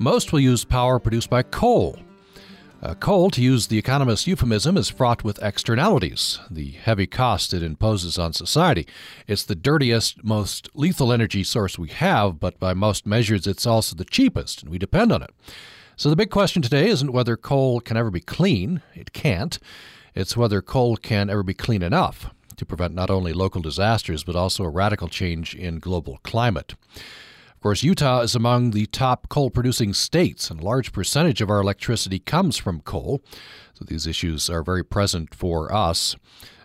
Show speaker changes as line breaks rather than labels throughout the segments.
Most will use power produced by coal. Uh, coal, to use the economist's euphemism, is fraught with externalities, the heavy cost it imposes on society. It's the dirtiest, most lethal energy source we have, but by most measures, it's also the cheapest, and we depend on it. So the big question today isn't whether coal can ever be clean. It can't. It's whether coal can ever be clean enough to prevent not only local disasters, but also a radical change in global climate. Of course, Utah is among the top coal producing states, and a large percentage of our electricity comes from coal. So these issues are very present for us.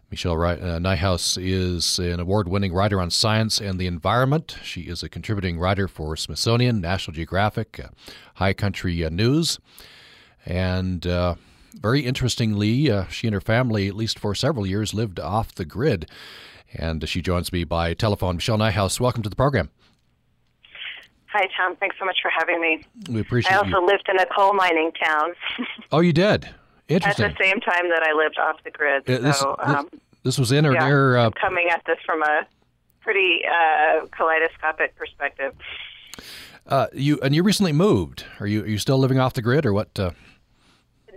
Michelle uh, Nijhuis is an award winning writer on science and the environment. She is a contributing writer for Smithsonian, National Geographic, uh, High Country uh, News. And uh, very interestingly, uh, she and her family, at least for several years, lived off the grid. And she joins me by telephone. Michelle Nijhuis, welcome to the program.
Hi, Tom. Thanks so much for having me.
We appreciate it. I
also
you.
lived in a coal mining town.
oh, you did? Interesting.
At the same time that I lived off the grid.
Uh, this,
so, um,
this, was in or
yeah,
near.
Uh, coming at this from a pretty uh, kaleidoscopic perspective.
Uh, you and you recently moved. Are you are you still living off the grid or what?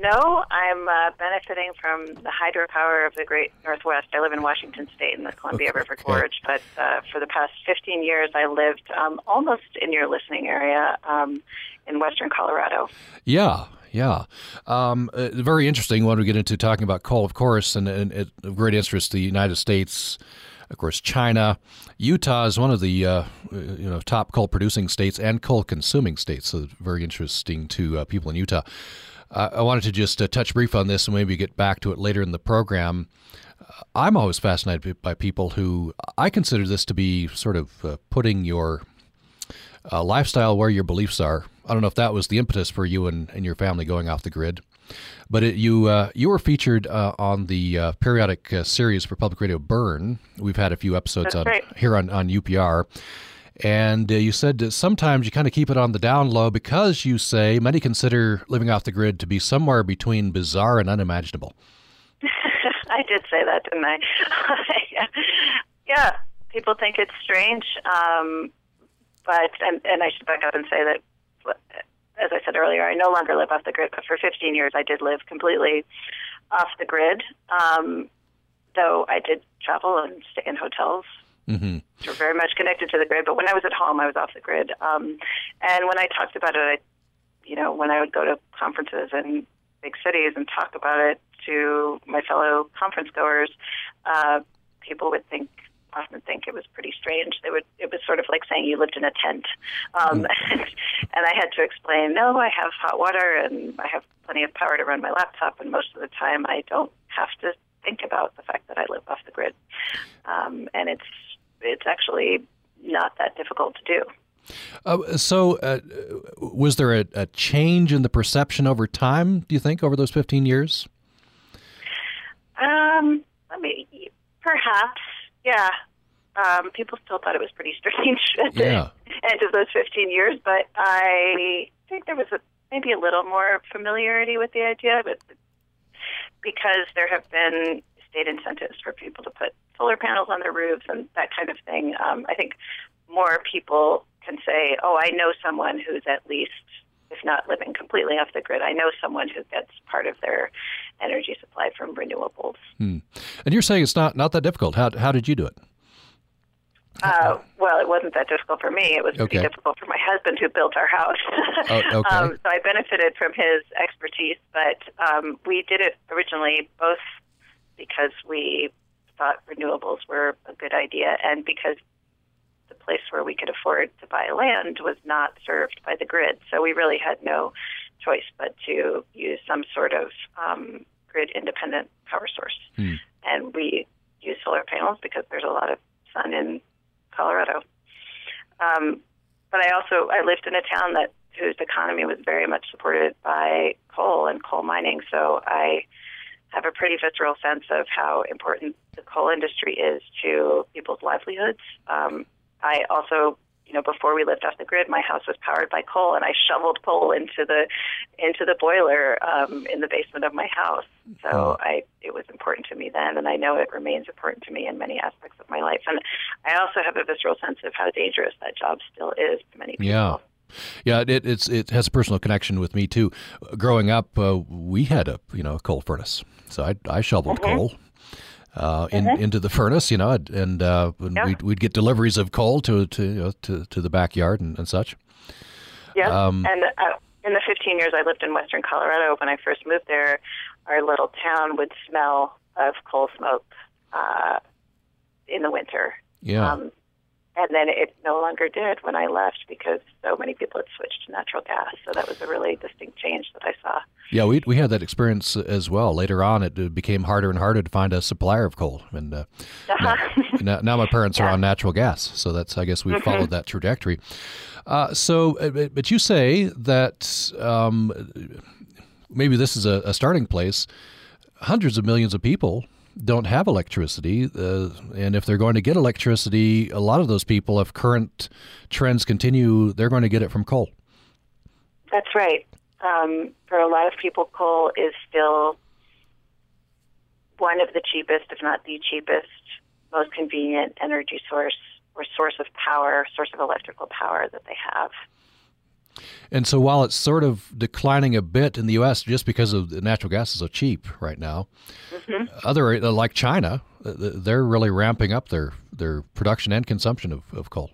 No, I'm uh, benefiting from the hydropower of the Great Northwest. I live in Washington State in the Columbia okay. River Gorge, but uh, for the past 15 years, I lived um, almost in your listening area um, in western Colorado.
Yeah, yeah. Um, uh, very interesting when we get into talking about coal, of course, and, and it, of great interest the United States, of course, China. Utah is one of the uh, you know top coal producing states and coal consuming states, so very interesting to uh, people in Utah. Uh, I wanted to just uh, touch brief on this and maybe get back to it later in the program. Uh, I'm always fascinated by people who I consider this to be sort of uh, putting your uh, lifestyle where your beliefs are. I don't know if that was the impetus for you and, and your family going off the grid, but it, you uh, you were featured on the periodic series for public radio Burn. We've had a few episodes
on right.
here on, on UPR. And uh, you said that sometimes you kind of keep it on the down low because you say many consider living off the grid to be somewhere between bizarre and unimaginable.
I did say that, didn't I? yeah, people think it's strange. Um, but, and, and I should back up and say that, as I said earlier, I no longer live off the grid, but for 15 years I did live completely off the grid. Um, though I did travel and stay in hotels Mm-hmm. We're very much connected to the grid, but when I was at home, I was off the grid. Um, and when I talked about it, I, you know, when I would go to conferences in big cities and talk about it to my fellow conference goers, uh, people would think often think it was pretty strange. They would it was sort of like saying you lived in a tent, um, mm-hmm. and, and I had to explain. No, I have hot water and I have plenty of power to run my laptop, and most of the time I don't have to think about the fact that I live off the grid. Um, and it's it's actually not that difficult to do.
Uh, so, uh, was there a, a, change in the perception over time? Do you think over those fifteen years?
Um, I mean, perhaps, yeah. Um, people still thought it was pretty strange at yeah. the end of those fifteen years, but I think there was a, maybe a little more familiarity with the idea, but because there have been state incentives for people to put solar panels on their roofs and that kind of thing. Um, I think more people can say, "Oh, I know someone who's at least, if not living completely off the grid, I know someone who gets part of their energy supply from renewables."
Hmm. And you're saying it's not not that difficult. How how did you do it?
Uh, well, it wasn't that difficult for me. It was pretty
okay.
difficult for my husband who built our house.
oh, okay. um,
so I benefited from his expertise, but um, we did it originally both because we thought renewables were a good idea and because the place where we could afford to buy land was not served by the grid. So we really had no choice but to use some sort of um, grid independent power source. Hmm. And we use solar panels because there's a lot of sun in Colorado. Um, but I also I lived in a town that whose economy was very much supported by coal and coal mining. So I have a pretty visceral sense of how important the coal industry is to people's livelihoods. Um, I also, you know, before we lived off the grid, my house was powered by coal, and I shoveled coal into the into the boiler um, in the basement of my house. So oh. I, it was important to me then, and I know it remains important to me in many aspects of my life. And I also have a visceral sense of how dangerous that job still is to many people.
Yeah. Yeah, it, it's it has a personal connection with me too. Growing up, uh, we had a you know a coal furnace, so I, I shoveled mm-hmm. coal uh, in, mm-hmm. into the furnace, you know, and, uh, yeah. we'd, we'd, get deliveries of coal to to you know, to, to the backyard and, and such.
Yeah, um, and uh, in the 15 years I lived in Western Colorado, when I first moved there, our little town would smell of coal smoke uh, in the winter.
Yeah. Um,
and then it no longer did when I left because so many people had switched to natural gas. So that was a really distinct change that I saw.
Yeah, we we had that experience as well. Later on, it became harder and harder to find a supplier of coal, and uh, uh-huh. now, now, my parents yeah. are on natural gas. So that's I guess we mm-hmm. followed that trajectory. Uh, so, uh, but you say that um, maybe this is a, a starting place. Hundreds of millions of people don't have electricity, uh, and if they're going to get electricity, a lot of those people, if current trends continue, they're going to get it from coal.
That's right. Um, for a lot of people, coal is still one of the cheapest, if not the cheapest, most convenient energy source or source of power, source of electrical power that they have.
And so while it's sort of declining a bit in the U.S. just because of the natural gas is so cheap right now, mm-hmm. other uh, like China, uh, they're really ramping up their their production and consumption of, of coal.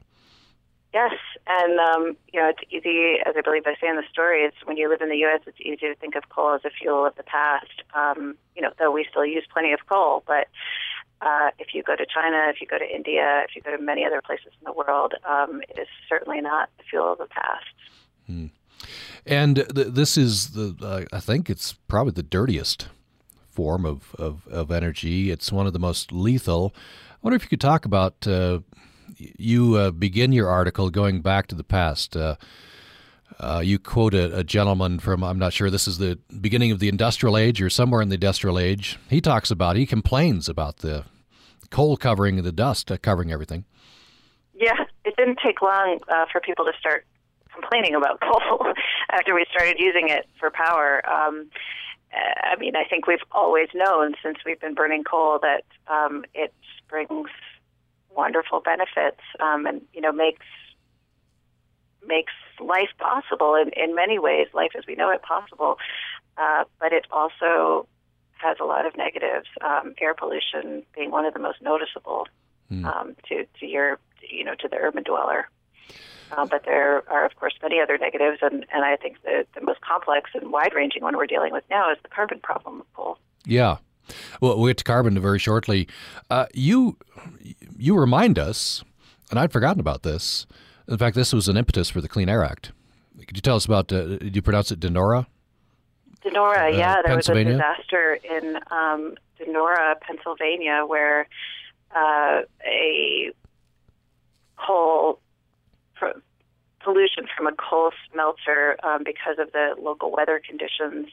Yes, and um, you know it's easy, as I believe I say in the story. It's when you live in the U.S., it's easy to think of coal as a fuel of the past. Um, you know, though we still use plenty of coal, but uh, if you go to China, if you go to India, if you go to many other places in the world, um, it is certainly not the fuel of the past.
Hmm. And th- this is the uh, I think it's probably the dirtiest form of, of, of, energy. It's one of the most lethal. I wonder if you could talk about. Uh, you uh, begin your article going back to the past. Uh, uh, you quote a, a, gentleman from I'm not sure this is the beginning of the industrial age or somewhere in the industrial age. He talks about he complains about the coal covering the dust uh, covering everything.
Yeah, it didn't take long for people to start complaining about coal after we started using it for power. Um, I mean, I think we've always known since we've been burning coal that um, it brings wonderful benefits um, and you know makes makes life possible in, in many ways, life as we know it possible. Uh, but it also has a lot of negatives. Um, air pollution being one of the most noticeable mm. um, to to your you know to the urban dweller. Uh, but there are, of course, many other negatives, and, and I think the, the most complex and wide ranging one we're dealing with now is the carbon problem of coal.
Yeah. Well, we'll get to carbon very shortly. Uh, you you remind us, and I'd forgotten about this. In fact, this was an impetus for the Clean Air Act. Could you tell us about? Uh, did you pronounce it Denora?
Denora, uh, yeah. There was a disaster in um, Donora, Pennsylvania, where uh, a coal pollution from a coal smelter um, because of the local weather conditions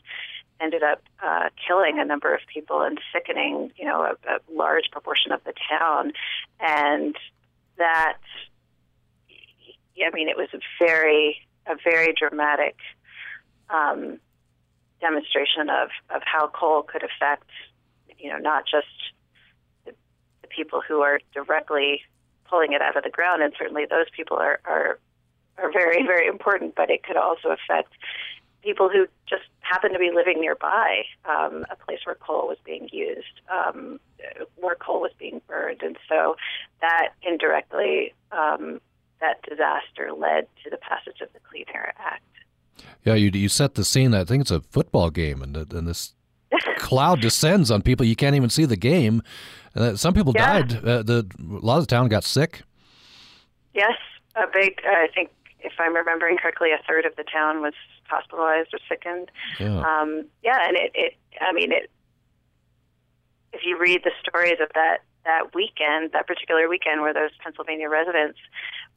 ended up uh, killing a number of people and sickening, you know, a, a large proportion of the town. And that, I mean, it was a very, a very dramatic um, demonstration of, of how coal could affect, you know, not just the, the people who are directly pulling it out of the ground, and certainly those people are, are are very, very important, but it could also affect people who just happen to be living nearby um, a place where coal was being used, um, where coal was being burned. And so that indirectly, um, that disaster led to the passage of the Clean Air Act.
Yeah, you, you set the scene. I think it's a football game, and, and this cloud descends on people. You can't even see the game. Uh, some people yeah. died. Uh, the, a lot of the town got sick.
Yes, a big, uh, I think if I'm remembering correctly, a third of the town was hospitalized or sickened. Yeah, um, yeah and it, it, I mean, it. If you read the stories of that that weekend, that particular weekend, where those Pennsylvania residents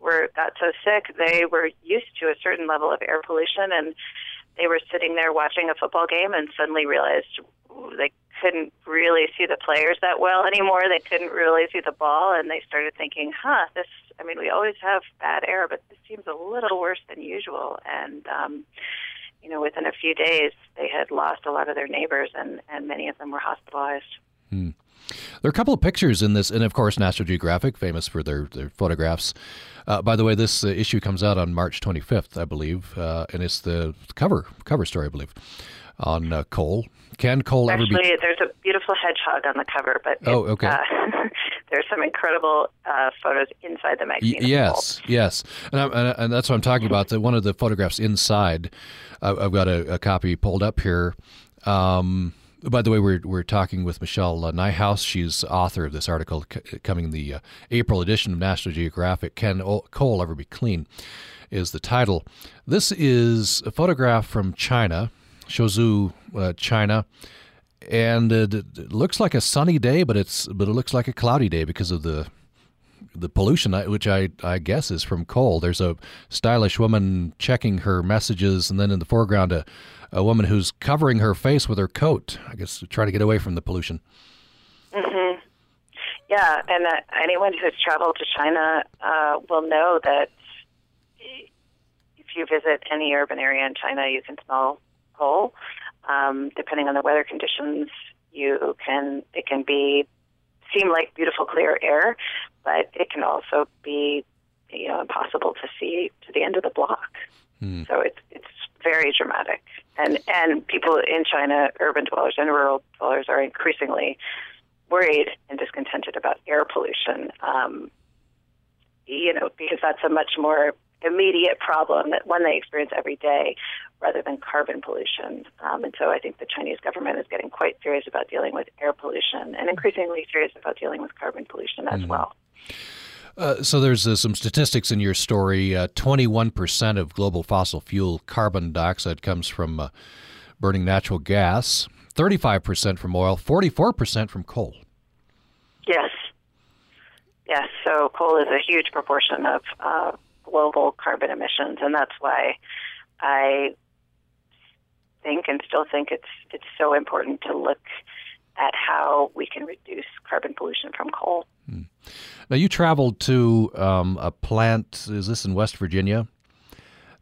were got so sick, they were used to a certain level of air pollution, and they were sitting there watching a football game, and suddenly realized they couldn't really see the players that well anymore. They couldn't really see the ball, and they started thinking, "Huh, this. I mean, we always have bad air, but this seems a little worse than usual." And um, you know, within a few days, they had lost a lot of their neighbors, and and many of them were hospitalized.
There are a couple of pictures in this, and of course, National Geographic, famous for their, their photographs. Uh, by the way, this uh, issue comes out on March 25th, I believe, uh, and it's the cover cover story, I believe, on uh, coal. Can coal
Actually,
ever be?
there's a beautiful hedgehog on the cover, but
oh, okay.
Uh, there's some incredible uh, photos inside the magazine.
Y- yes, yes, and, and, and, that's what I'm talking about. The, one of the photographs inside, I've got a, a copy pulled up here. Um, by the way, we're, we're talking with Michelle uh, She's author of this article c- coming in the uh, April edition of National Geographic. Can Coal Ever Be Clean? is the title. This is a photograph from China, Suzhou, uh, China. And it, it looks like a sunny day, but it's but it looks like a cloudy day because of the the pollution, which I, I guess is from coal. There's a stylish woman checking her messages, and then in the foreground, a, a woman who's covering her face with her coat. I guess to try to get away from the pollution.
Mm-hmm. Yeah, and uh, anyone who's traveled to China uh, will know that if you visit any urban area in China, you can smell coal. Um, depending on the weather conditions, you can it can be seem like beautiful clear air, but it can also be you know impossible to see to the end of the block. Hmm. So it's it's very dramatic, and and people in China, urban dwellers and rural dwellers, are increasingly worried and discontented about air pollution. Um, you know, because that's a much more immediate problem that one they experience every day rather than carbon pollution. Um, and so I think the Chinese government is getting quite serious about dealing with air pollution and increasingly serious about dealing with carbon pollution as mm-hmm. well.
Uh, so there's uh, some statistics in your story. Uh, 21% of global fossil fuel carbon dioxide comes from uh, burning natural gas, 35% from oil, 44% from coal.
Yes. Yes. So coal is a huge proportion of uh, global carbon emissions, and that's why I think and still think it's it's so important to look at how we can reduce carbon pollution from coal. Hmm.
Now, you traveled to um, a plant. Is this in West Virginia?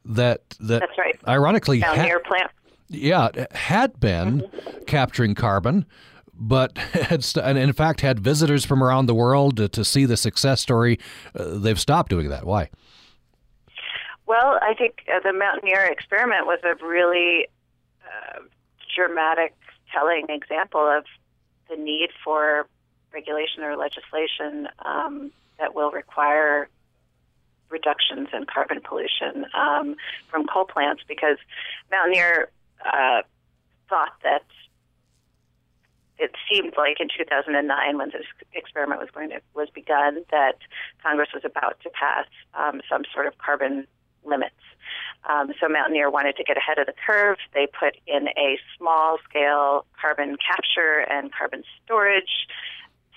That that
that's right.
Ironically,
down near plant.
Yeah, had been mm-hmm. capturing carbon, but had st- and in fact had visitors from around the world to, to see the success story. Uh, they've stopped doing that. Why?
Well, I think uh, the Mountaineer experiment was a really uh, dramatic, telling example of the need for regulation or legislation um, that will require reductions in carbon pollution um, from coal plants because Mountaineer uh, thought that it seemed like in 2009 when this experiment was going to was begun that Congress was about to pass um, some sort of carbon limits. Um, so Mountaineer wanted to get ahead of the curve. They put in a small scale carbon capture and carbon storage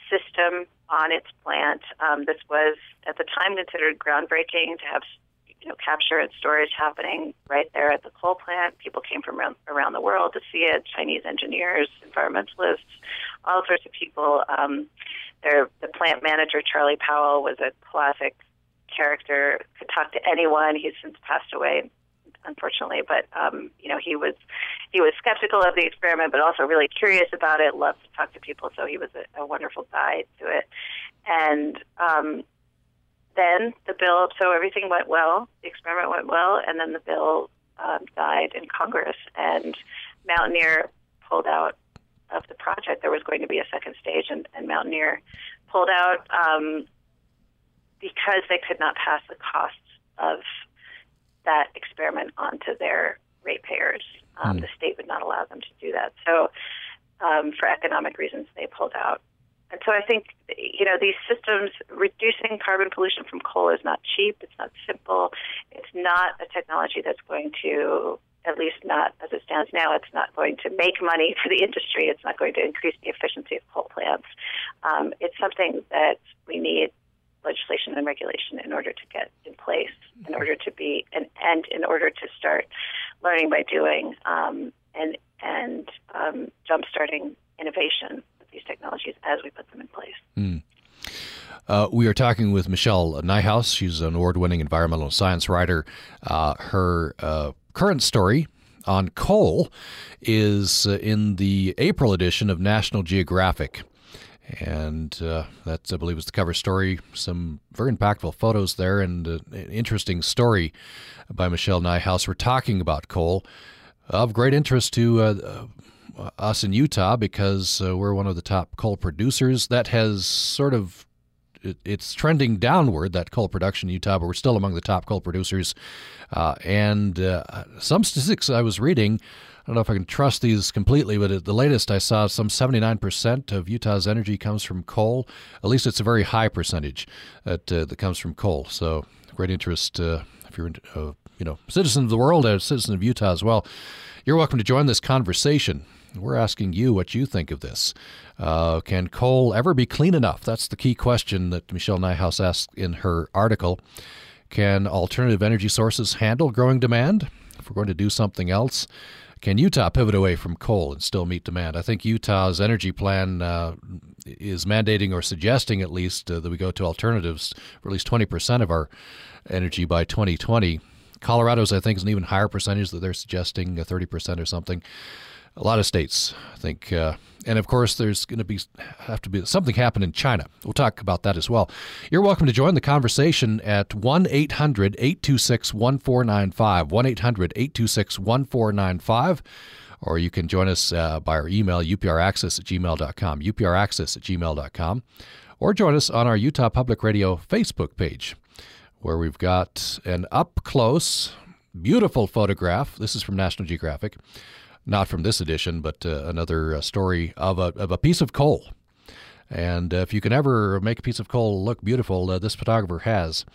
system on its plant. Um, this was at the time considered groundbreaking to have you know capture and storage happening right there at the coal plant. People came from around, around the world to see it. Chinese engineers, environmentalists, all sorts of people. Um, their, the plant manager Charlie Powell was a classic character, could talk to anyone. He's since passed away, unfortunately, but um, you know he was he was skeptical of the experiment, but also really curious about it. Loved to talk to people, so he was a, a wonderful guide to it. And um, then the bill, so everything went well. The experiment went well, and then the bill um, died in Congress, and Mountaineer pulled out of the project. There was going to be a second stage, and, and Mountaineer pulled out. Um, because they could not pass the costs of that experiment onto their ratepayers. Um, mm. The state would not allow them to do that. So, um, for economic reasons, they pulled out. And so I think, you know, these systems, reducing carbon pollution from coal is not cheap, it's not simple, it's not a technology that's going to, at least not as it stands now, it's not going to make money for the industry, it's not going to increase the efficiency of coal plants. Um, it's something that we need legislation and regulation in order to get in place, in order to be, and, and in order to start learning by doing um, and, and um, jumpstarting innovation with these technologies as we put them in place. Mm.
Uh, we are talking with Michelle Nijhuis. She's an award winning environmental science writer. Uh, her uh, current story on coal is uh, in the April edition of National Geographic. And uh, that's, I believe, was the cover story. Some very impactful photos there, and uh, an interesting story by Michelle Nijhuis. We're talking about coal of great interest to uh, uh, us in Utah because uh, we're one of the top coal producers. That has sort of it's trending downward that coal production in Utah, but we're still among the top coal producers. Uh, and uh, some statistics I was reading. I don't know if I can trust these completely, but at the latest I saw, some 79% of Utah's energy comes from coal. At least it's a very high percentage that uh, that comes from coal. So great interest uh, if you're uh, you know citizen of the world, and a citizen of Utah as well. You're welcome to join this conversation. We're asking you what you think of this. Uh, can coal ever be clean enough? That's the key question that Michelle Nijhuis asked in her article. Can alternative energy sources handle growing demand? If we're going to do something else, can Utah pivot away from coal and still meet demand? I think Utah's energy plan uh, is mandating or suggesting at least uh, that we go to alternatives for at least 20% of our energy by 2020. Colorado's, I think, is an even higher percentage that they're suggesting, 30% or something a lot of states, I think. Uh, and of course, there's going to be have to be something happen in China. We'll talk about that as well. You're welcome to join the conversation at 1 800 826 1495. 1 800 826 1495. Or you can join us uh, by our email, upraccess at gmail.com, upraccess at gmail.com. Or join us on our Utah Public Radio Facebook page, where we've got an up close, beautiful photograph. This is from National Geographic not from this edition, but uh, another uh, story of a, of a piece of coal. And uh, if you can ever make a piece of coal look beautiful, uh, this photographer has.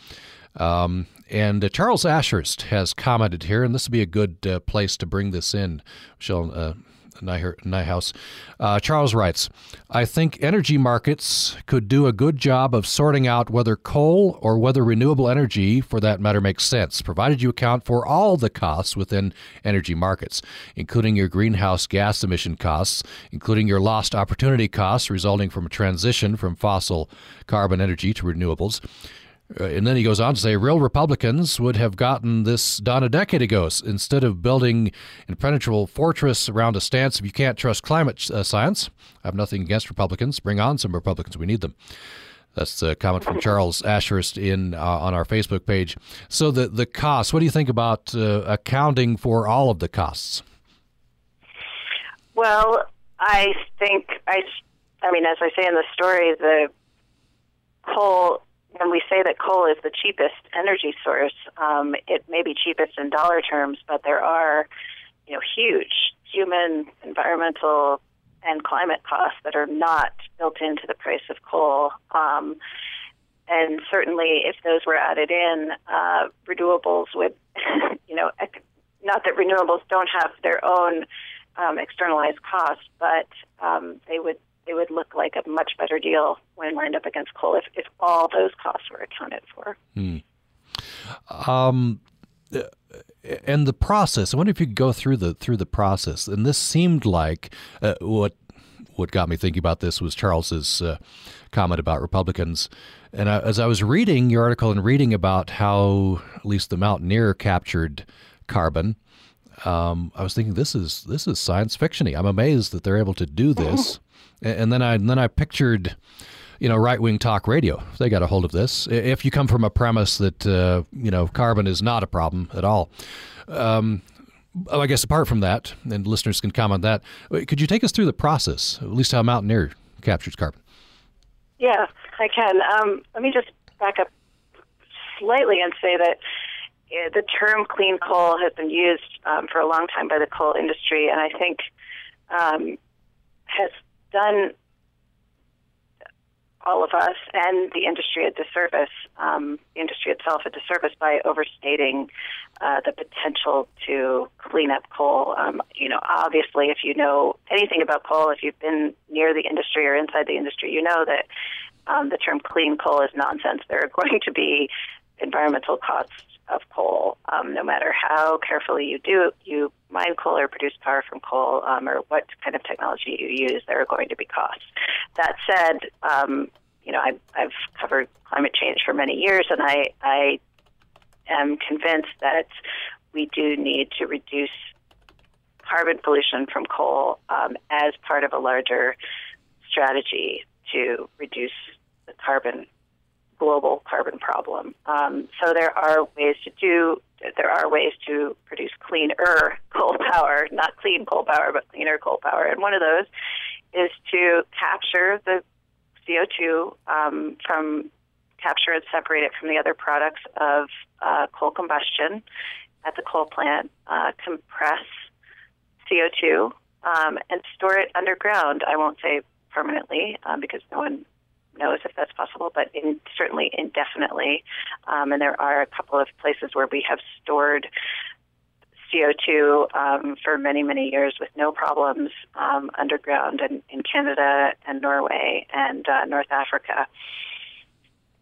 Um, and uh, Charles Ashurst has commented here, and this would be a good uh, place to bring this in. Michelle, Nijhuis. Uh, Charles writes I think energy markets could do a good job of sorting out whether coal or whether renewable energy, for that matter, makes sense, provided you account for all the costs within energy markets, including your greenhouse gas emission costs, including your lost opportunity costs resulting from a transition from fossil carbon energy to renewables and then he goes on to say, real Republicans would have gotten this done a decade ago. Instead of building impenetrable fortress around a stance if you can't trust climate uh, science, I have nothing against Republicans. Bring on some Republicans. We need them. That's a comment from Charles Ashurst in uh, on our Facebook page. So the the costs. What do you think about uh, accounting for all of the costs?
Well, I think I. I mean, as I say in the story, the whole when we say that coal is the cheapest energy source, um, it may be cheapest in dollar terms, but there are, you know, huge human, environmental, and climate costs that are not built into the price of coal. Um, and certainly, if those were added in, uh, renewables would, you know, not that renewables don't have their own um, externalized costs, but um, they would it would look like a much better deal when lined up against coal if, if all those costs were accounted for.
Hmm. Um, and the process. I wonder if you could go through the through the process. And this seemed like uh, what what got me thinking about this was Charles's uh, comment about Republicans. And I, as I was reading your article and reading about how at least the Mountaineer captured carbon, um, I was thinking this is this is science fictiony. I'm amazed that they're able to do this. And then I and then I pictured, you know, right wing talk radio. They got a hold of this. If you come from a premise that uh, you know carbon is not a problem at all. Um, I guess apart from that, and listeners can comment that. Could you take us through the process, at least how Mountaineer captures carbon?
Yeah, I can. Um, let me just back up slightly and say that the term clean coal has been used um, for a long time by the coal industry, and I think um, has done all of us and the industry a disservice, um, the industry itself a disservice by overstating uh, the potential to clean up coal. Um, you know, obviously, if you know anything about coal, if you've been near the industry or inside the industry, you know that um, the term clean coal is nonsense. There are going to be environmental costs of coal. Um, no matter how carefully you do you mine coal or produce power from coal, um, or what kind of technology you use, there are going to be costs. That said, um, you know, I've, I've covered climate change for many years, and I, I am convinced that we do need to reduce carbon pollution from coal um, as part of a larger strategy to reduce the carbon global carbon problem. Um, so there are ways to do there are ways to produce cleaner coal power, not clean coal power, but cleaner coal power. And one of those is to capture the CO2 um, from capture and separate it from the other products of uh, coal combustion at the coal plant, uh, compress CO2, um, and store it underground. I won't say permanently um, because no one knows if that's possible, but in, certainly indefinitely. Um, and there are a couple of places where we have stored CO2 um, for many, many years with no problems um, underground in, in Canada and Norway and uh, North Africa.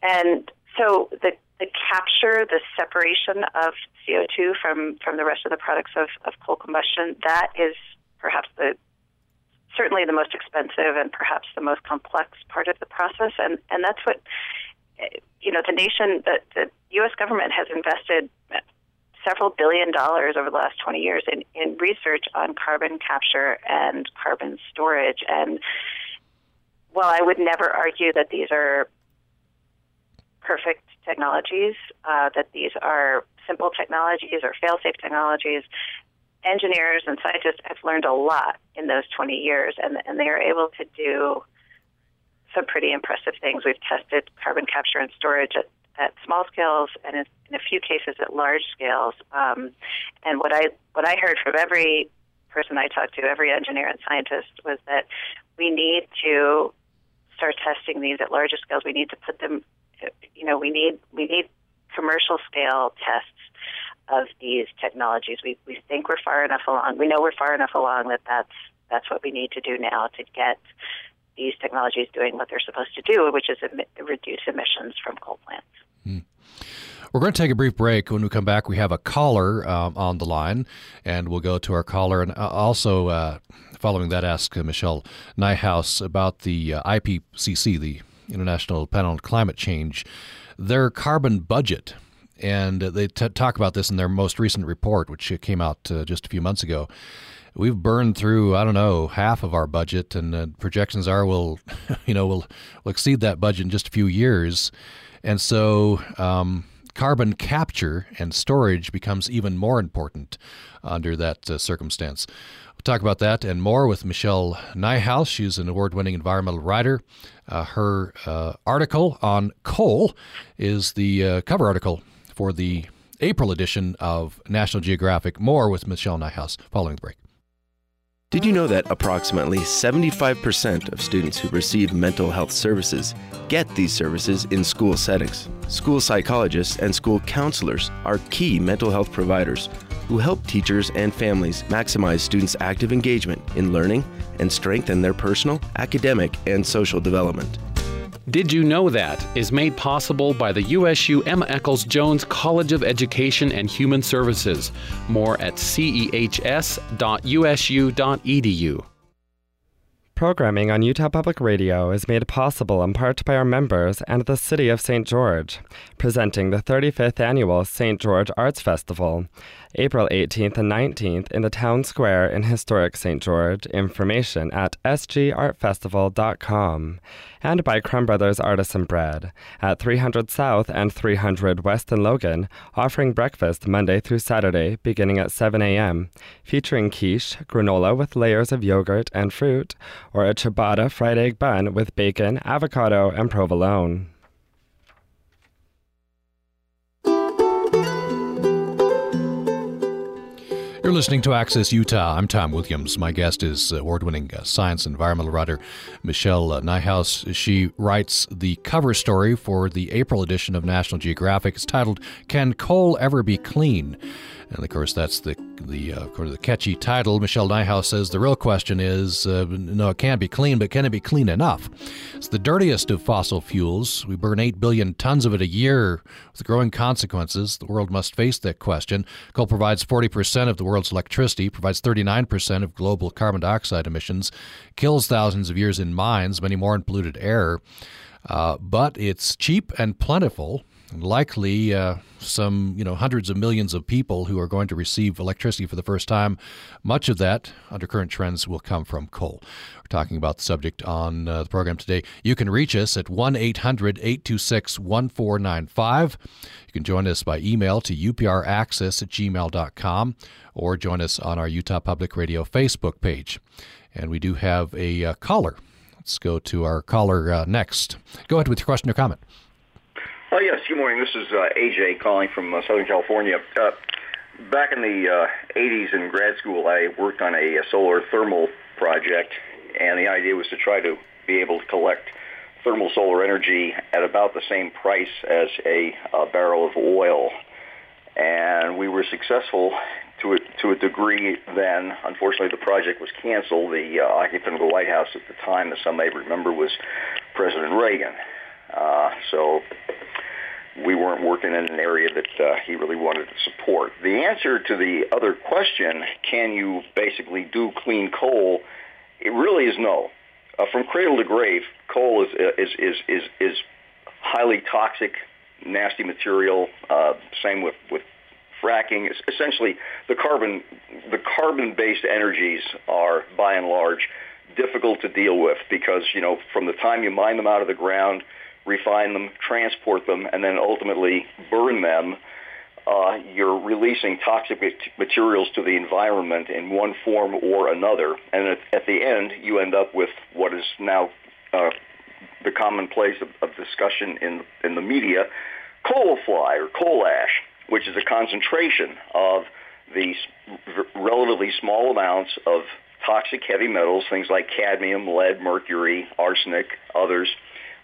And so the, the capture, the separation of CO2 from, from the rest of the products of, of coal combustion, that is perhaps the certainly the most expensive and perhaps the most complex part of the process. And, and that's what, you know, the nation, the, the U.S. government has invested several billion dollars over the last 20 years in, in research on carbon capture and carbon storage. And while I would never argue that these are perfect technologies, uh, that these are simple technologies or fail-safe technologies, engineers and scientists have learned a lot in those 20 years, and, and they are able to do some pretty impressive things. We've tested carbon capture and storage at, at small scales and in, in a few cases at large scales. Um, and what I what I heard from every person I talked to, every engineer and scientist, was that we need to start testing these at larger scales. We need to put them, you know, we need we need commercial scale tests of these technologies. We we think we're far enough along. We know we're far enough along that that's that's what we need to do now to get these technologies doing what they're supposed to do, which is em- reduce emissions from coal plants. Mm.
We're going to take a brief break. When we come back, we have a caller um, on the line, and we'll go to our caller. And uh, also, uh, following that, ask uh, Michelle Nijhuis about the uh, IPCC, the International Panel on Climate Change, their carbon budget and they t- talk about this in their most recent report, which came out uh, just a few months ago. We've burned through, I don't know, half of our budget, and uh, projections are we'll, you know, we'll, we'll exceed that budget in just a few years, and so um, carbon capture and storage becomes even more important under that uh, circumstance. We'll talk about that and more with Michelle Nijhuis. She's an award winning environmental writer. Uh, her uh, article on coal is the uh, cover article for the April edition of National Geographic. More with Michelle Nijhuis following the break.
Did you know that approximately 75% of students who receive mental health services get these services in school settings? School psychologists and school counselors are key mental health providers who help teachers and families maximize students' active engagement in learning and strengthen their personal, academic, and social development.
Did You Know That is made possible by the USU Emma Eccles Jones College of Education and Human Services. More at cehs.usu.edu.
Programming on Utah Public Radio is made possible in part by our members and the City of St. George, presenting the 35th Annual St. George Arts Festival, April 18th and 19th in the Town Square in historic St. George. Information at sgartfestival.com. And by Crumb Brothers Artisan Bread at 300 South and 300 West in Logan, offering breakfast Monday through Saturday beginning at 7 a.m., featuring quiche, granola with layers of yogurt and fruit, or a ciabatta fried egg bun with bacon, avocado, and provolone.
You're listening to Access Utah. I'm Tom Williams. My guest is award winning uh, science and environmental writer Michelle uh, Nijhuis. She writes the cover story for the April edition of National Geographic. It's titled Can Coal Ever Be Clean? And of course, that's the the uh, of the catchy title. Michelle Nijhuis says the real question is uh, no, it can't be clean, but can it be clean enough? It's the dirtiest of fossil fuels. We burn 8 billion tons of it a year with growing consequences. The world must face that question. Coal provides 40% of the world's electricity, provides 39% of global carbon dioxide emissions, kills thousands of years in mines, many more in polluted air. Uh, but it's cheap and plentiful likely uh, some you know hundreds of millions of people who are going to receive electricity for the first time. Much of that, under current trends, will come from coal. We're talking about the subject on uh, the program today. You can reach us at 1 800 826 1495. You can join us by email to upraccess at gmail.com or join us on our Utah Public Radio Facebook page. And we do have a uh, caller. Let's go to our caller uh, next. Go ahead with your question or comment.
Oh, yes. Good morning. This is uh, AJ calling from uh, Southern California. Uh, back in the 80s in grad school, I worked on a, a solar thermal project, and the idea was to try to be able to collect thermal solar energy at about the same price as a, a barrel of oil. And we were successful to a, to a degree then. Unfortunately, the project was canceled. The uh, occupant of the White House at the time, as some may remember, was President Reagan. Uh, so we weren't working in an area that uh, he really wanted to support. The answer to the other question, can you basically do clean coal? It really is no. Uh, from cradle to grave, coal is is is is, is highly toxic, nasty material. Uh, same with with fracking. Essentially, the carbon the carbon based energies are by and large difficult to deal with because you know from the time you mine them out of the ground refine them, transport them, and then ultimately burn them, uh, you're releasing toxic materials to the environment in one form or another. And at, at the end, you end up with what is now uh, the commonplace of, of discussion in, in the media, coal fly or coal ash, which is a concentration of these relatively small amounts of toxic heavy metals, things like cadmium, lead, mercury, arsenic, others,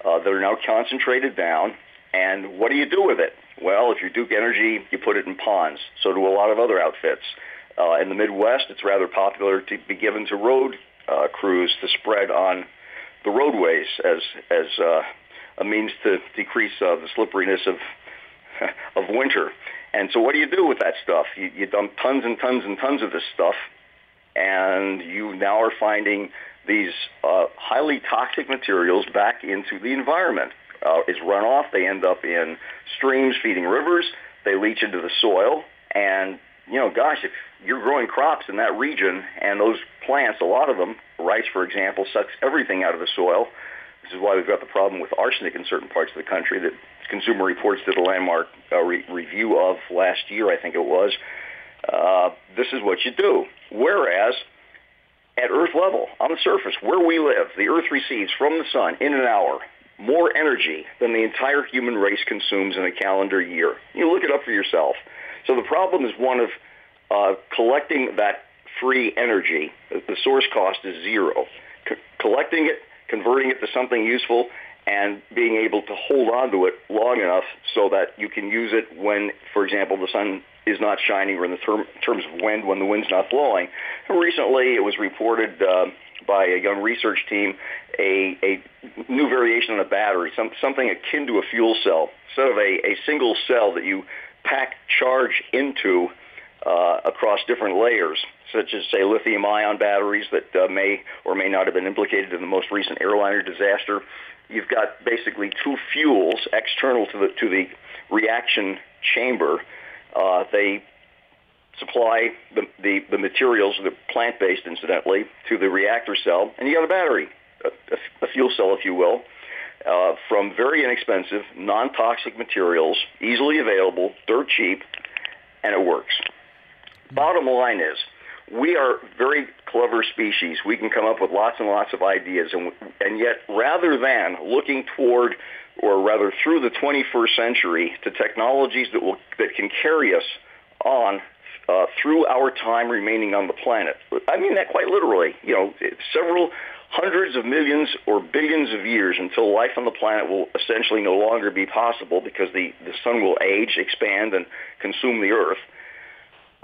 uh, that are now concentrated down. And what do you do with it? Well, if you're Duke Energy, you put it in ponds. So do a lot of other outfits. Uh, in the Midwest, it's rather popular to be given to road uh, crews to spread on the roadways as as uh, a means to decrease uh, the slipperiness of of winter. And so, what do you do with that stuff? You, you dump tons and tons and tons of this stuff, and you now are finding these uh, highly toxic materials back into the environment. Uh, as runoff, they end up in streams feeding rivers. They leach into the soil, and you know, gosh, if you're growing crops in that region, and those plants, a lot of them, rice, for example, sucks everything out of the soil. This is why we've got the problem with arsenic in certain parts of the country that Consumer Reports did a landmark uh, re- review of last year, I think it was. Uh, this is what you do. Whereas at Earth level, on the surface, where we live, the Earth receives from the sun in an hour more energy than the entire human race consumes in a calendar year. You look it up for yourself. So the problem is one of uh, collecting that free energy. The source cost is zero. C- collecting it, converting it to something useful, and being able to hold on to it long enough so that you can use it when, for example, the sun is not shining or in the term, terms of wind when the wind's not blowing. Recently it was reported uh, by a young research team a, a new variation on a battery, some, something akin to a fuel cell. Instead of a, a single cell that you pack charge into uh, across different layers, such as, say, lithium-ion batteries that uh, may or may not have been implicated in the most recent airliner disaster. You've got basically two fuels external to the, to the reaction chamber uh, they supply the, the, the materials, the plant-based incidentally, to the reactor cell, and you got a battery, a, a fuel cell, if you will, uh, from very inexpensive, non-toxic materials, easily available, dirt cheap, and it works. Bottom line is, we are very clever species. We can come up with lots and lots of ideas, and, and yet rather than looking toward or rather through the 21st century to technologies that will that can carry us on uh, through our time remaining on the planet. I mean that quite literally. You know, several hundreds of millions or billions of years until life on the planet will essentially no longer be possible because the, the sun will age, expand, and consume the Earth.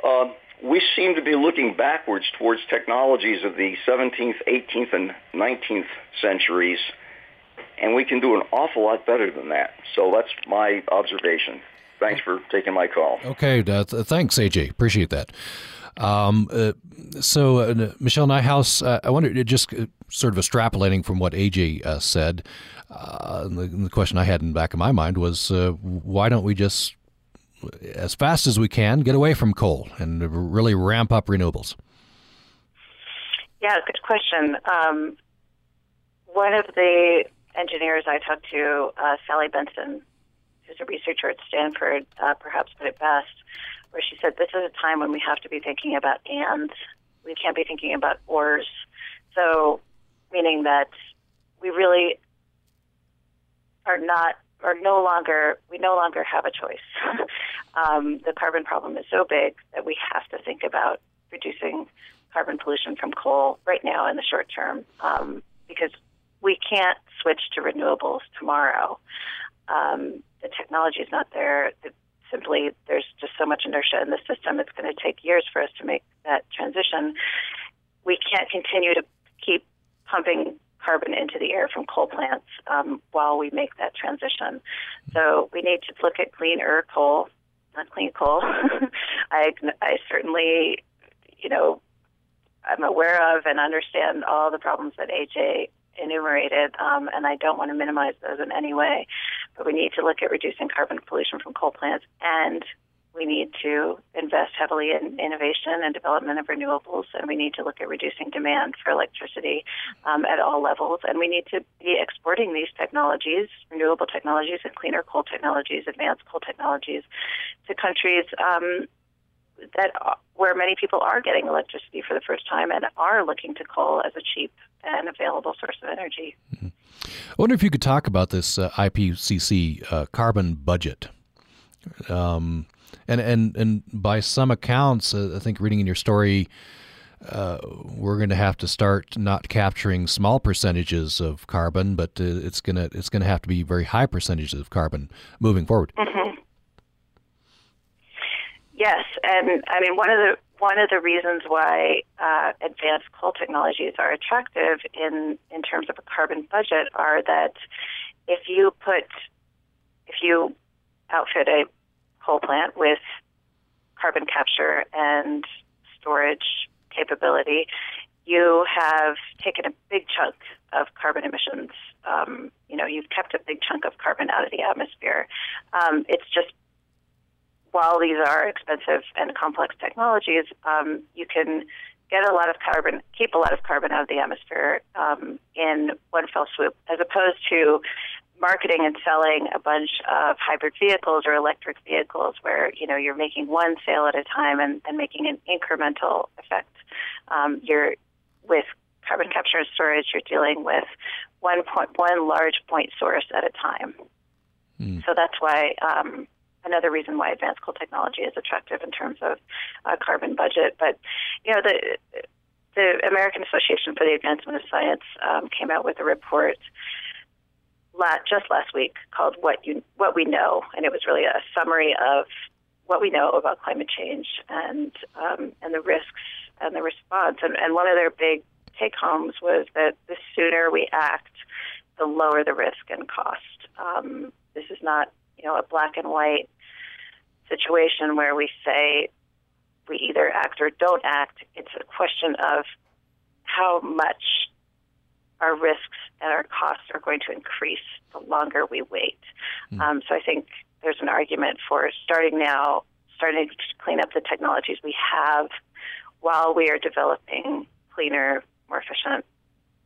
Uh, we seem to be looking backwards towards technologies of the 17th, 18th, and 19th centuries and we can do an awful lot better than that. So that's my observation. Thanks for taking my call.
Okay, uh, thanks, AJ. Appreciate that. Um, uh, so, uh, Michelle Nijhuis, uh, I wonder, just uh, sort of extrapolating from what AJ uh, said, uh, the, the, question I had in the back of my mind was why don't we just, as fast as we can, get away from coal and really ramp up renewables?
Yeah, good question. Um, one of the engineers I talked to, Sally Benson, who's a researcher at Stanford, perhaps put it best where she said, This is a time when we have to be thinking about and. We can't be thinking about ors. So, meaning that we really are not, are no longer, we no longer have a choice. um, the carbon problem is so big that we have to think about reducing carbon pollution from coal right now in the short term um, because we can't switch to renewables tomorrow. Um, the technology is not there. The simply there's just so much inertia in the system. It's going to take years for us to make that transition. We can't continue to keep pumping carbon into the air from coal plants um, while we make that transition. So we need to look at cleaner coal, coal. I, I certainly, you know, I'm aware of and understand all the problems that AJ enumerated, um, and I don't want to minimize those in any way. But we need to look at reducing carbon pollution from coal plants, and we need to invest heavily in innovation and development of renewables, and we need to look at reducing demand for electricity um, at all levels. And we need to be exporting these technologies, renewable technologies and cleaner coal technologies, advanced coal technologies, to countries um, that where many people are getting electricity for the first time and are looking to coal as a cheap and available source of energy. Mm-hmm.
I wonder if you could talk about this uh, IPCC uh, carbon budget. Um, and, and, and by some accounts, uh, I think reading in your story, uh, we're going to have to start not capturing small percentages of carbon, but uh, it's to it's to have to be very high percentages of carbon moving forward.
Mm-hmm. Yes, and I mean one of the one of the reasons why uh, advanced coal technologies are attractive in in terms of a carbon budget are that if you put if you outfit a coal plant with carbon capture and storage capability, you have taken a big chunk of carbon emissions. Um, you know, you've kept a big chunk of carbon out of the atmosphere. Um, it's just while these are expensive and complex technologies, um, you can get a lot of carbon, keep a lot of carbon out of the atmosphere um, in one fell swoop, as opposed to marketing and selling a bunch of hybrid vehicles or electric vehicles where you know you're making one sale at a time and, and making an incremental effect. Um, you're with carbon capture and storage, you're dealing with one point one large point source at a time. Mm. So that's why um, another reason why advanced coal technology is attractive in terms of uh, carbon budget. But you know, the the American Association for the Advancement of Science um, came out with a report la- just last week called "What You What We Know," and it was really a summary of what we know about climate change and um, and the risks and the response. And, and one of their big take homes was that the sooner we act, the lower the risk and cost. Um, this is not you know, a black and white situation where we say we either act or don't act. It's a question of how much our risks and our costs are going to increase the longer we wait. Mm. Um, so I think there's an argument for starting now, starting to clean up the technologies we have while we are developing cleaner, more efficient,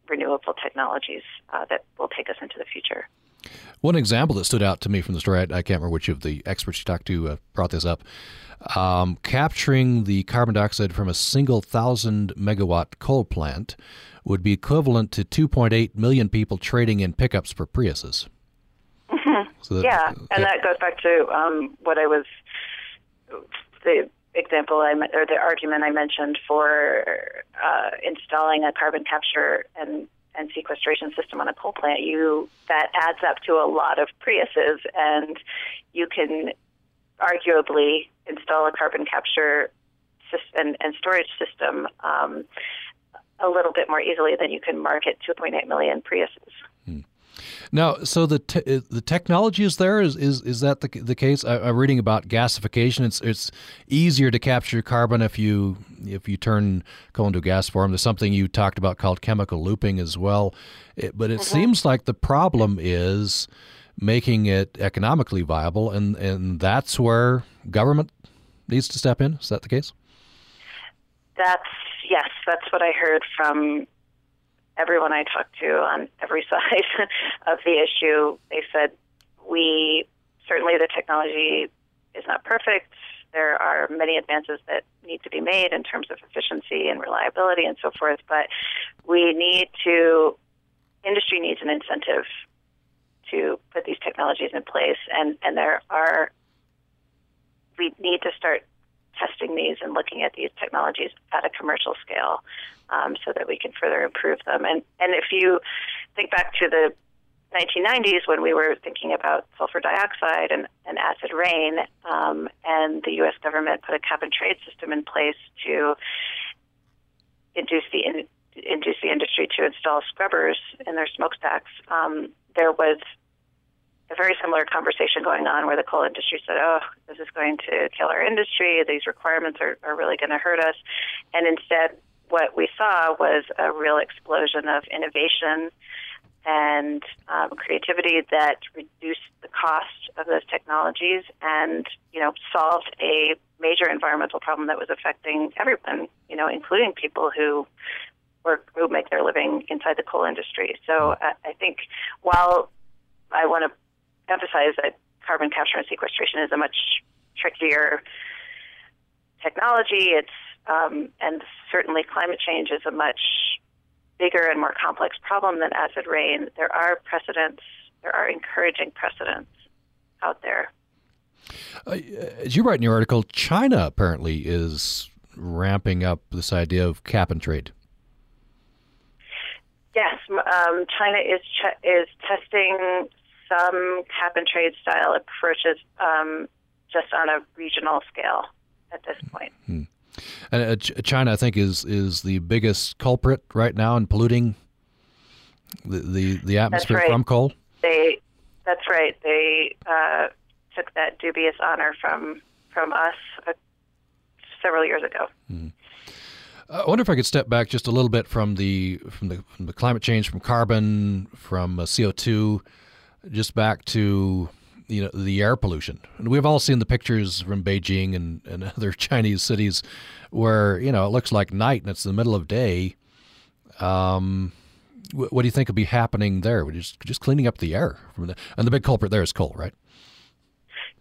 renewable technologies uh, that will take us into the future.
One example that stood out to me from the story, I, I can't remember which of the experts you talked to uh, brought this up. Um, capturing the carbon dioxide from a single thousand megawatt coal plant would be equivalent to 2.8 million people trading in pickups for Priuses.
Mm-hmm. So that, yeah, and that goes back to um, what I was the example I or the argument I mentioned for uh, installing a carbon capture and and sequestration system on a coal plant, you that adds up to a lot of Priuses, and you can arguably install a carbon capture and, and storage system um, a little bit more easily than you can market 2.8 million Priuses.
Now, so the te- the technology is there. Is is, is that the, the case? I, am reading about gasification. It's it's easier to capture carbon if you if you turn coal into gas form. There's something you talked about called chemical looping as well. It, but it mm-hmm. seems like the problem is making it economically viable, and and that's where government needs to step in. Is that the case?
That's yes. That's what I heard from everyone I talked to on every side of the issue, they said we certainly the technology is not perfect. There are many advances that need to be made in terms of efficiency and reliability and so forth, but we need to industry needs an incentive to put these technologies in place and, and there are we need to start testing these and looking at these technologies at a commercial scale um, so that we can further improve them. And, and if you think back to the 1990s when we were thinking about sulfur dioxide and, and acid rain, um, and the U.S. government put a cap and trade system in place to induce the in, induce the industry to install scrubbers in their smokestacks. Um, there was a very similar conversation going on where the coal industry said, "Oh, this is going to kill our industry. These requirements are, are really going to hurt us," and instead, what we saw was a real explosion of innovation and um, creativity that reduced the cost of those technologies and you know solved a major environmental problem that was affecting everyone, you know, including people who work who make their living inside the coal industry. So I, I think while I want to emphasize that carbon capture and sequestration is a much trickier technology. It's um, and certainly climate change is a much bigger and more complex problem than acid rain. There are precedents. There are encouraging precedents out there.
Uh, as you write in your article, China apparently is ramping up this idea of cap and trade.
Yes, um, China is ch- is testing some cap and trade style approaches um, just on a regional scale at this point. Hmm.
And uh, China, I think, is is the biggest culprit right now in polluting the the, the atmosphere
right.
from coal.
They, that's right. They uh, took that dubious honor from from us uh, several years ago. Hmm.
I wonder if I could step back just a little bit from the from the, from the climate change, from carbon, from uh, CO two just back to you know the air pollution. And we've all seen the pictures from Beijing and, and other Chinese cities where you know it looks like night and it's the middle of day. Um, what, what do you think would be happening there? We're just just cleaning up the air from the, and the big culprit there is coal, right?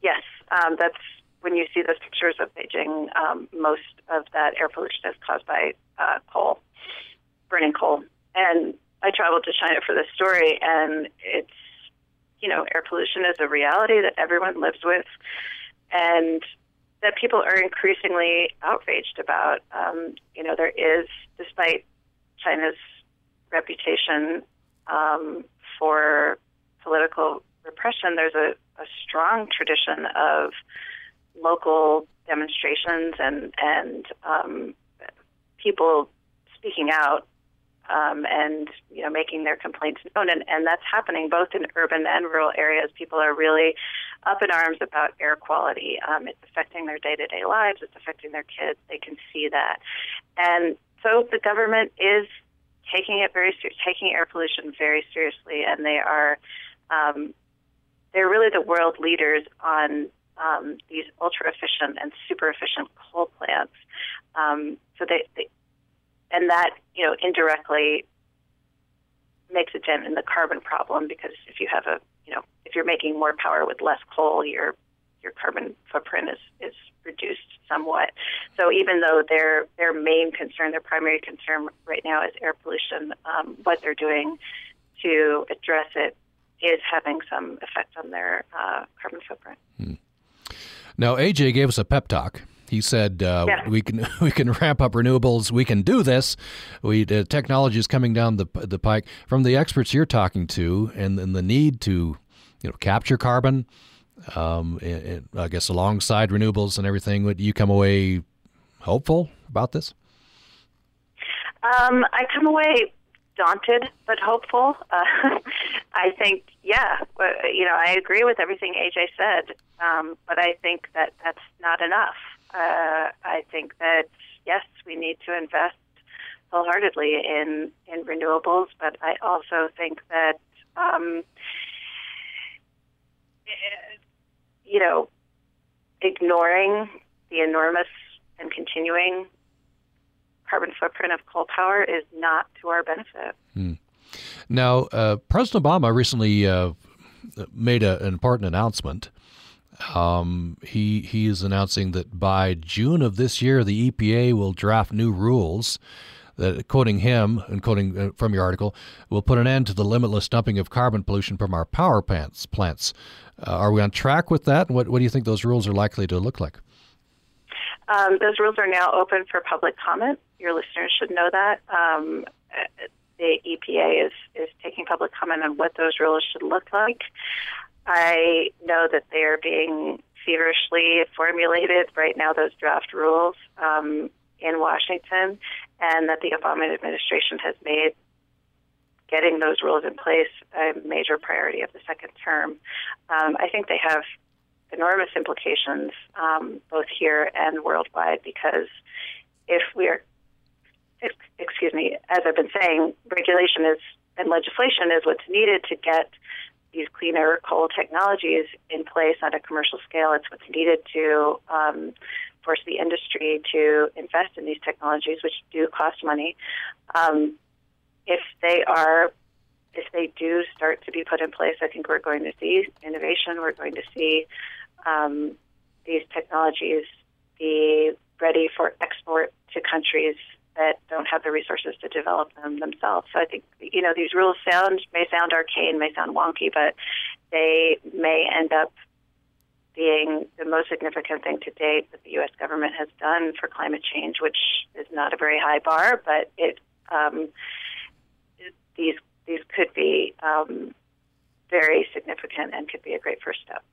Yes, um, that's when you see those pictures of Beijing. Um, most of that air pollution is caused by uh, coal, burning coal. And I traveled to China for this story, and it's you know, air pollution is a reality that everyone lives with, and that people are increasingly outraged about. Um, you know, there is, despite China's reputation um, for political repression, there's a, a strong tradition of local demonstrations and and um, people speaking out um, and you know making their complaints known, and, and that's happening both in urban and rural areas. People are really up in arms about air quality. Um, it's affecting their day-to-day lives. It's affecting their kids. They can see that, and so the government is taking it very ser- taking air pollution very seriously, and they are um, they're really the world leaders on um, these ultra efficient and super efficient coal plants. Um, so they, they and that you know indirectly makes a dent in the carbon problem because if you have a you know if you're making more power with less coal, your your carbon footprint is is reduced somewhat. So even though their their main concern, their primary concern right now is air pollution, um, what they're doing to address it is having some effect on their uh, carbon footprint. Hmm.
Now, AJ gave us a pep talk he said uh, yeah. we can we can ramp up renewables. We can do this. We uh, technology is coming down the the pike from the experts you're talking to, and, and the need to you know capture carbon. Um, I guess alongside renewables and everything, would you come away hopeful about this?
Um, I come away daunted but hopeful. Uh, I think, yeah, you know, I agree with everything AJ said, um, but I think that that's not enough. Uh, I think that yes, we need to invest wholeheartedly in in renewables, but I also think that um, you know, ignoring the enormous and continuing carbon footprint of coal power is not to our benefit.
Hmm. Now, uh, President Obama recently uh, made a, an important announcement. Um, he he is announcing that by June of this year, the EPA will draft new rules that, quoting him and quoting uh, from your article, will put an end to the limitless dumping of carbon pollution from our power plants. Plants. Uh, are we on track with that? What what do you think those rules are likely to look like?
Um, those rules are now open for public comment. Your listeners should know that. Um, the EPA is, is taking public comment on what those rules should look like. I know that they are being feverishly formulated right now, those draft rules um, in Washington, and that the Obama administration has made getting those rules in place a major priority of the second term. Um, I think they have enormous implications um, both here and worldwide because if we are, excuse me, as I've been saying, regulation is and legislation is what's needed to get these cleaner coal technologies in place on a commercial scale. It's what's needed to um, force the industry to invest in these technologies, which do cost money. Um, if they are if they do start to be put in place, I think we're going to see innovation. We're going to see um, these technologies be ready for export to countries that don't have the resources to develop them themselves. So I think you know these rules sound may sound arcane, may sound wonky, but they may end up being the most significant thing to date that the U.S. government has done for climate change, which is not a very high bar, but it um, these these could be um, very significant and could be a great first step.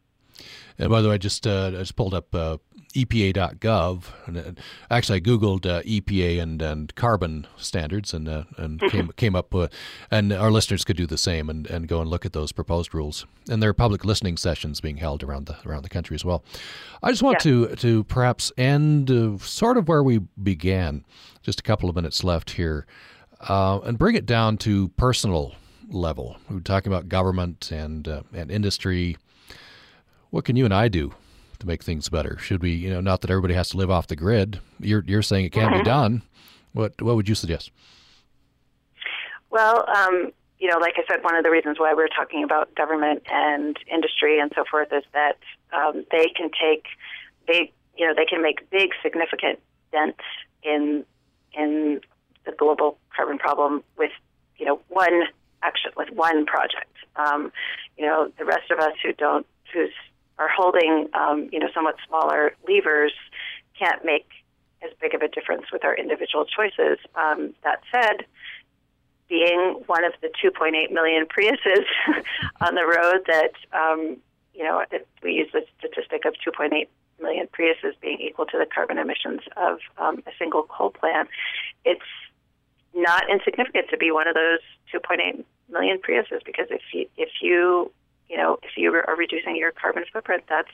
And by the way, I just uh, I just pulled up uh, EPA.gov. And, uh, actually, I googled uh, EPA and, and carbon standards, and uh, and came came up. and our listeners could do the same and, and go and look at those proposed rules. And there are public listening sessions being held around the around the country as well. I just want yeah. to to perhaps end uh, sort of where we began. Just a couple of minutes left here, and bring it down to personal level. We were talking about government and and industry what can you and I do to make things better? Should we, you know, not that everybody has to live off the grid. You're you're saying it can mm-hmm. be done. What what would you suggest?
Well, um, you know, like I said, one of the reasons why we're talking about government and industry and so forth is that um, they can take big, you know, they can make big, significant dents in in the global carbon problem with, you know, one action, with one project. Um, you know, the rest of us who don't, who's are holding, um, you know, somewhat smaller levers can't make as big of a difference with our individual choices. Um, that said, being one of the 2.8 million Priuses on the road that, um, you know, we use the statistic of 2.8 million Priuses being equal to the carbon emissions of um, a single coal plant, it's not insignificant to be one of those 2.8 million Priuses because if you, if you you know, if you are reducing your carbon footprint, that's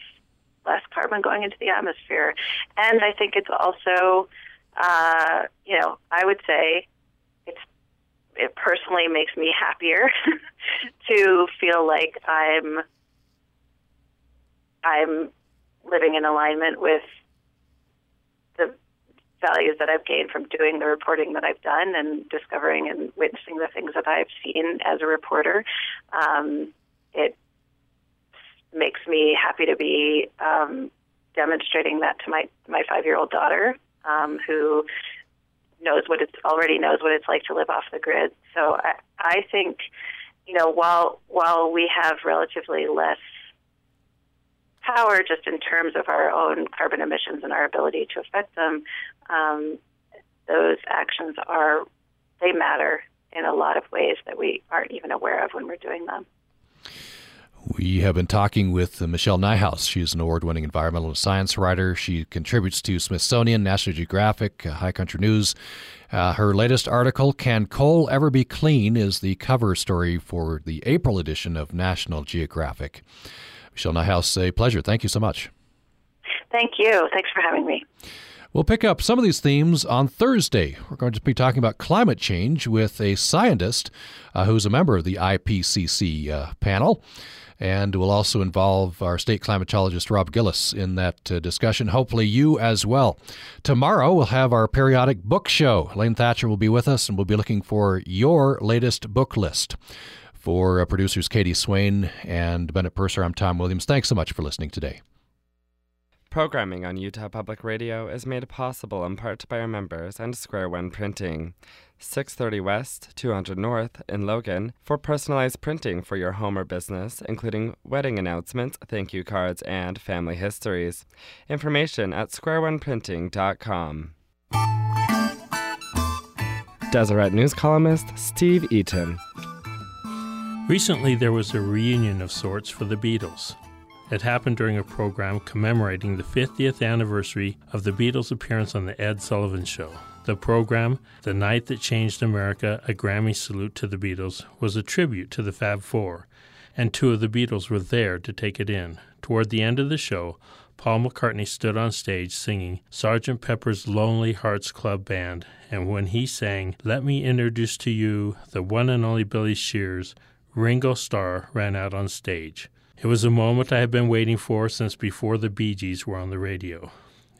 less carbon going into the atmosphere. And I think it's also, uh, you know, I would say it's it personally makes me happier to feel like I'm I'm living in alignment with the values that I've gained from doing the reporting that I've done and discovering and witnessing the things that I've seen as a reporter. Um, it makes me happy to be um, demonstrating that to my my five year old daughter, um, who knows what it's already knows what it's like to live off the grid. So I, I think, you know, while while we have relatively less power just in terms of our own carbon emissions and our ability to affect them, um, those actions are they matter in a lot of ways that we aren't even aware of when we're doing them.
We have been talking with Michelle Nijhuis. She's an award winning environmental science writer. She contributes to Smithsonian, National Geographic, uh, High Country News. Uh, her latest article, Can Coal Ever Be Clean, is the cover story for the April edition of National Geographic. Michelle Nijhuis, a pleasure. Thank you so much.
Thank you. Thanks for having me.
We'll pick up some of these themes on Thursday. We're going to be talking about climate change with a scientist uh, who's a member of the IPCC uh, panel. And we'll also involve our state climatologist Rob Gillies in that uh, discussion. Hopefully, you as well. Tomorrow, we'll have our periodic book show. Lane Thatcher will be with us, and we'll be looking for your latest book list. For uh, producers Katie Swain and Bennett Purser, I'm Tom Williams. Thanks so much for listening today.
Programming on Utah Public Radio is made possible in part by our members and Square One Printing. 630 West, 200 North in Logan for personalized printing for your home or business, including wedding announcements, thank you cards, and family histories. Information at squareoneprinting.com. Deseret News columnist Steve Eaton.
Recently, there was a reunion of sorts for the Beatles. It happened during a program commemorating the 50th anniversary of the Beatles' appearance on The Ed Sullivan Show. The program, The Night That Changed America, a Grammy Salute to the Beatles, was a tribute to the Fab Four, and two of the Beatles were there to take it in. Toward the end of the show, Paul McCartney stood on stage singing Sgt. Pepper's Lonely Hearts Club Band, and when he sang, Let me introduce to you the one and only Billy Shears, Ringo Starr ran out on stage. It was a moment I had been waiting for since before the Bee Gees were on the radio.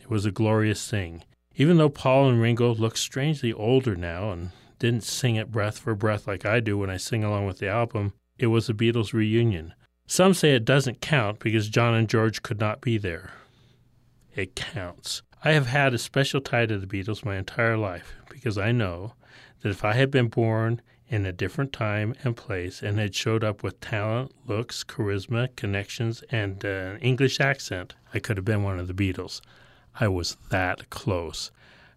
It was a glorious thing. Even though Paul and Ringo look strangely older now and didn't sing it breath for breath like I do when I sing along with the album, it was a Beatles reunion. Some say it doesn't count because John and George could not be there. It counts. I have had a special tie to the Beatles my entire life because I know that if I had been born in a different time and place and had showed up with talent, looks, charisma, connections, and uh, an English accent, I could have been one of the Beatles. I was that close.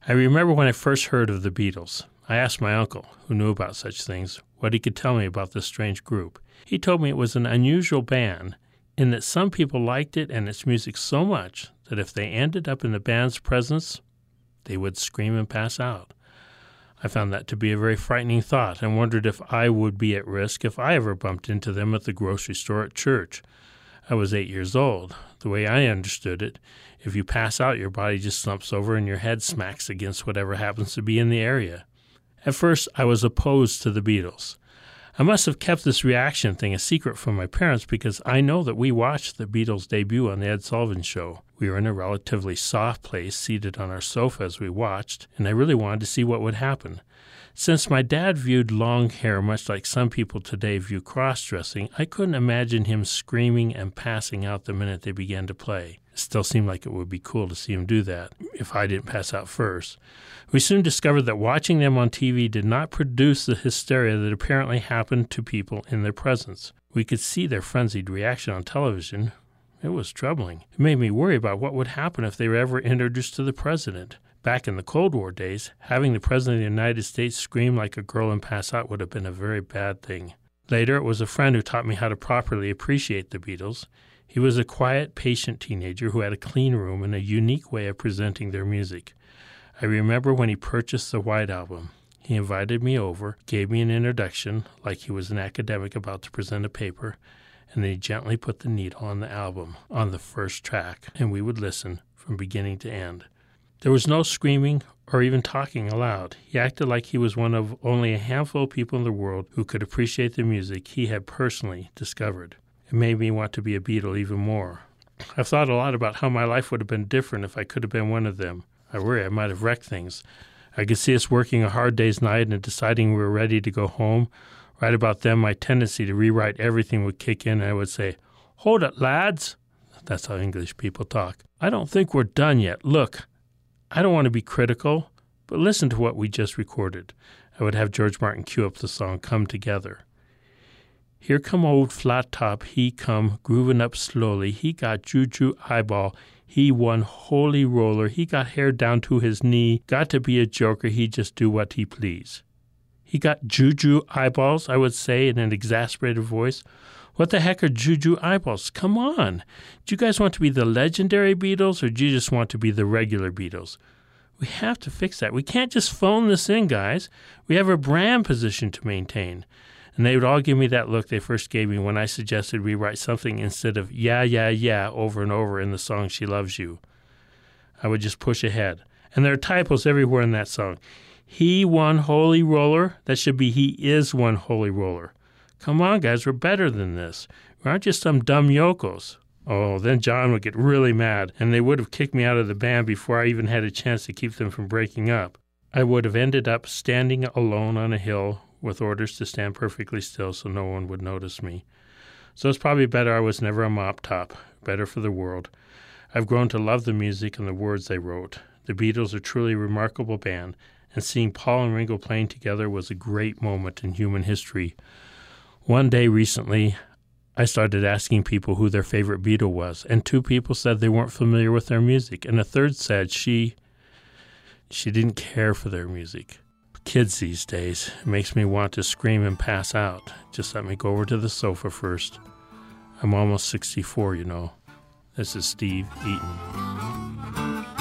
I remember when I first heard of the Beatles. I asked my uncle, who knew about such things, what he could tell me about this strange group. He told me it was an unusual band in that some people liked it and its music so much that if they ended up in the band's presence, they would scream and pass out. I found that to be a very frightening thought and wondered if I would be at risk if I ever bumped into them at the grocery store at church. I was eight years old. The way I understood it, if you pass out, your body just slumps over and your head smacks against whatever happens to be in the area. At first, I was opposed to the Beatles. I must have kept this reaction thing a secret from my parents because I know that we watched the Beatles' debut on The Ed Sullivan Show. We were in a relatively soft place, seated on our sofa as we watched, and I really wanted to see what would happen. Since my dad viewed long hair much like some people today view cross dressing, I couldn't imagine him screaming and passing out the minute they began to play. Still seemed like it would be cool to see him do that, if I didn't pass out first. We soon discovered that watching them on TV did not produce the hysteria that apparently happened to people in their presence. We could see their frenzied reaction on television. It was troubling. It made me worry about what would happen if they were ever introduced to the president. Back in the Cold War days, having the President of the United States scream like a girl and pass out would have been a very bad thing. Later, it was a friend who taught me how to properly appreciate the Beatles. He was a quiet, patient teenager who had a clean room and a unique way of presenting their music. I remember when he purchased the White Album. He invited me over, gave me an introduction, like he was an academic about to present a paper, and then he gently put the needle on the album, on the first track, and we would listen from beginning to end. There was no screaming or even talking aloud. He acted like he was one of only a handful of people in the world who could appreciate the music he had personally discovered. It made me want to be a Beatle even more. I've thought a lot about how my life would have been different if I could have been one of them. I worry I might have wrecked things. I could see us working a hard day's night and deciding we were ready to go home. Right about then, my tendency to rewrite everything would kick in, and I would say, Hold it, lads. That's how English people talk. I don't think we're done yet. Look, I don't want to be critical, but listen to what we just recorded. I would have George Martin cue up the song Come Together. Here come old flat top, he come grooving up slowly. He got juju eyeball. He one holy roller. He got hair down to his knee. Got to be a joker. He just do what he please. He got juju eyeballs, I would say in an exasperated voice. What the heck are juju eyeballs? Come on. Do you guys want to be the legendary Beatles or do you just want to be the regular Beatles? We have to fix that. We can't just phone this in, guys. We have a brand position to maintain. And they would all give me that look they first gave me when I suggested we write something instead of yeah, yeah, yeah over and over in the song She Loves You. I would just push ahead. And there are typos everywhere in that song. He one holy roller. That should be he is one holy roller. Come on, guys, we're better than this. We aren't just some dumb yokels. Oh, then John would get really mad, and they would have kicked me out of the band before I even had a chance to keep them from breaking up. I would have ended up standing alone on a hill with orders to stand perfectly still so no one would notice me. So it's probably better I was never a mop top. Better for the world. I've grown to love the music and the words they wrote. The Beatles are truly a remarkable band, and seeing Paul and Ringo playing together was a great moment in human history. One day recently, I started asking people who their favorite Beatle was, and two people said they weren't familiar with their music, and a third said she she didn't care for their music kids these days. It makes me want to scream and pass out. Just let me go over to the sofa first. I'm almost 64, you know. This is Steve Eaton.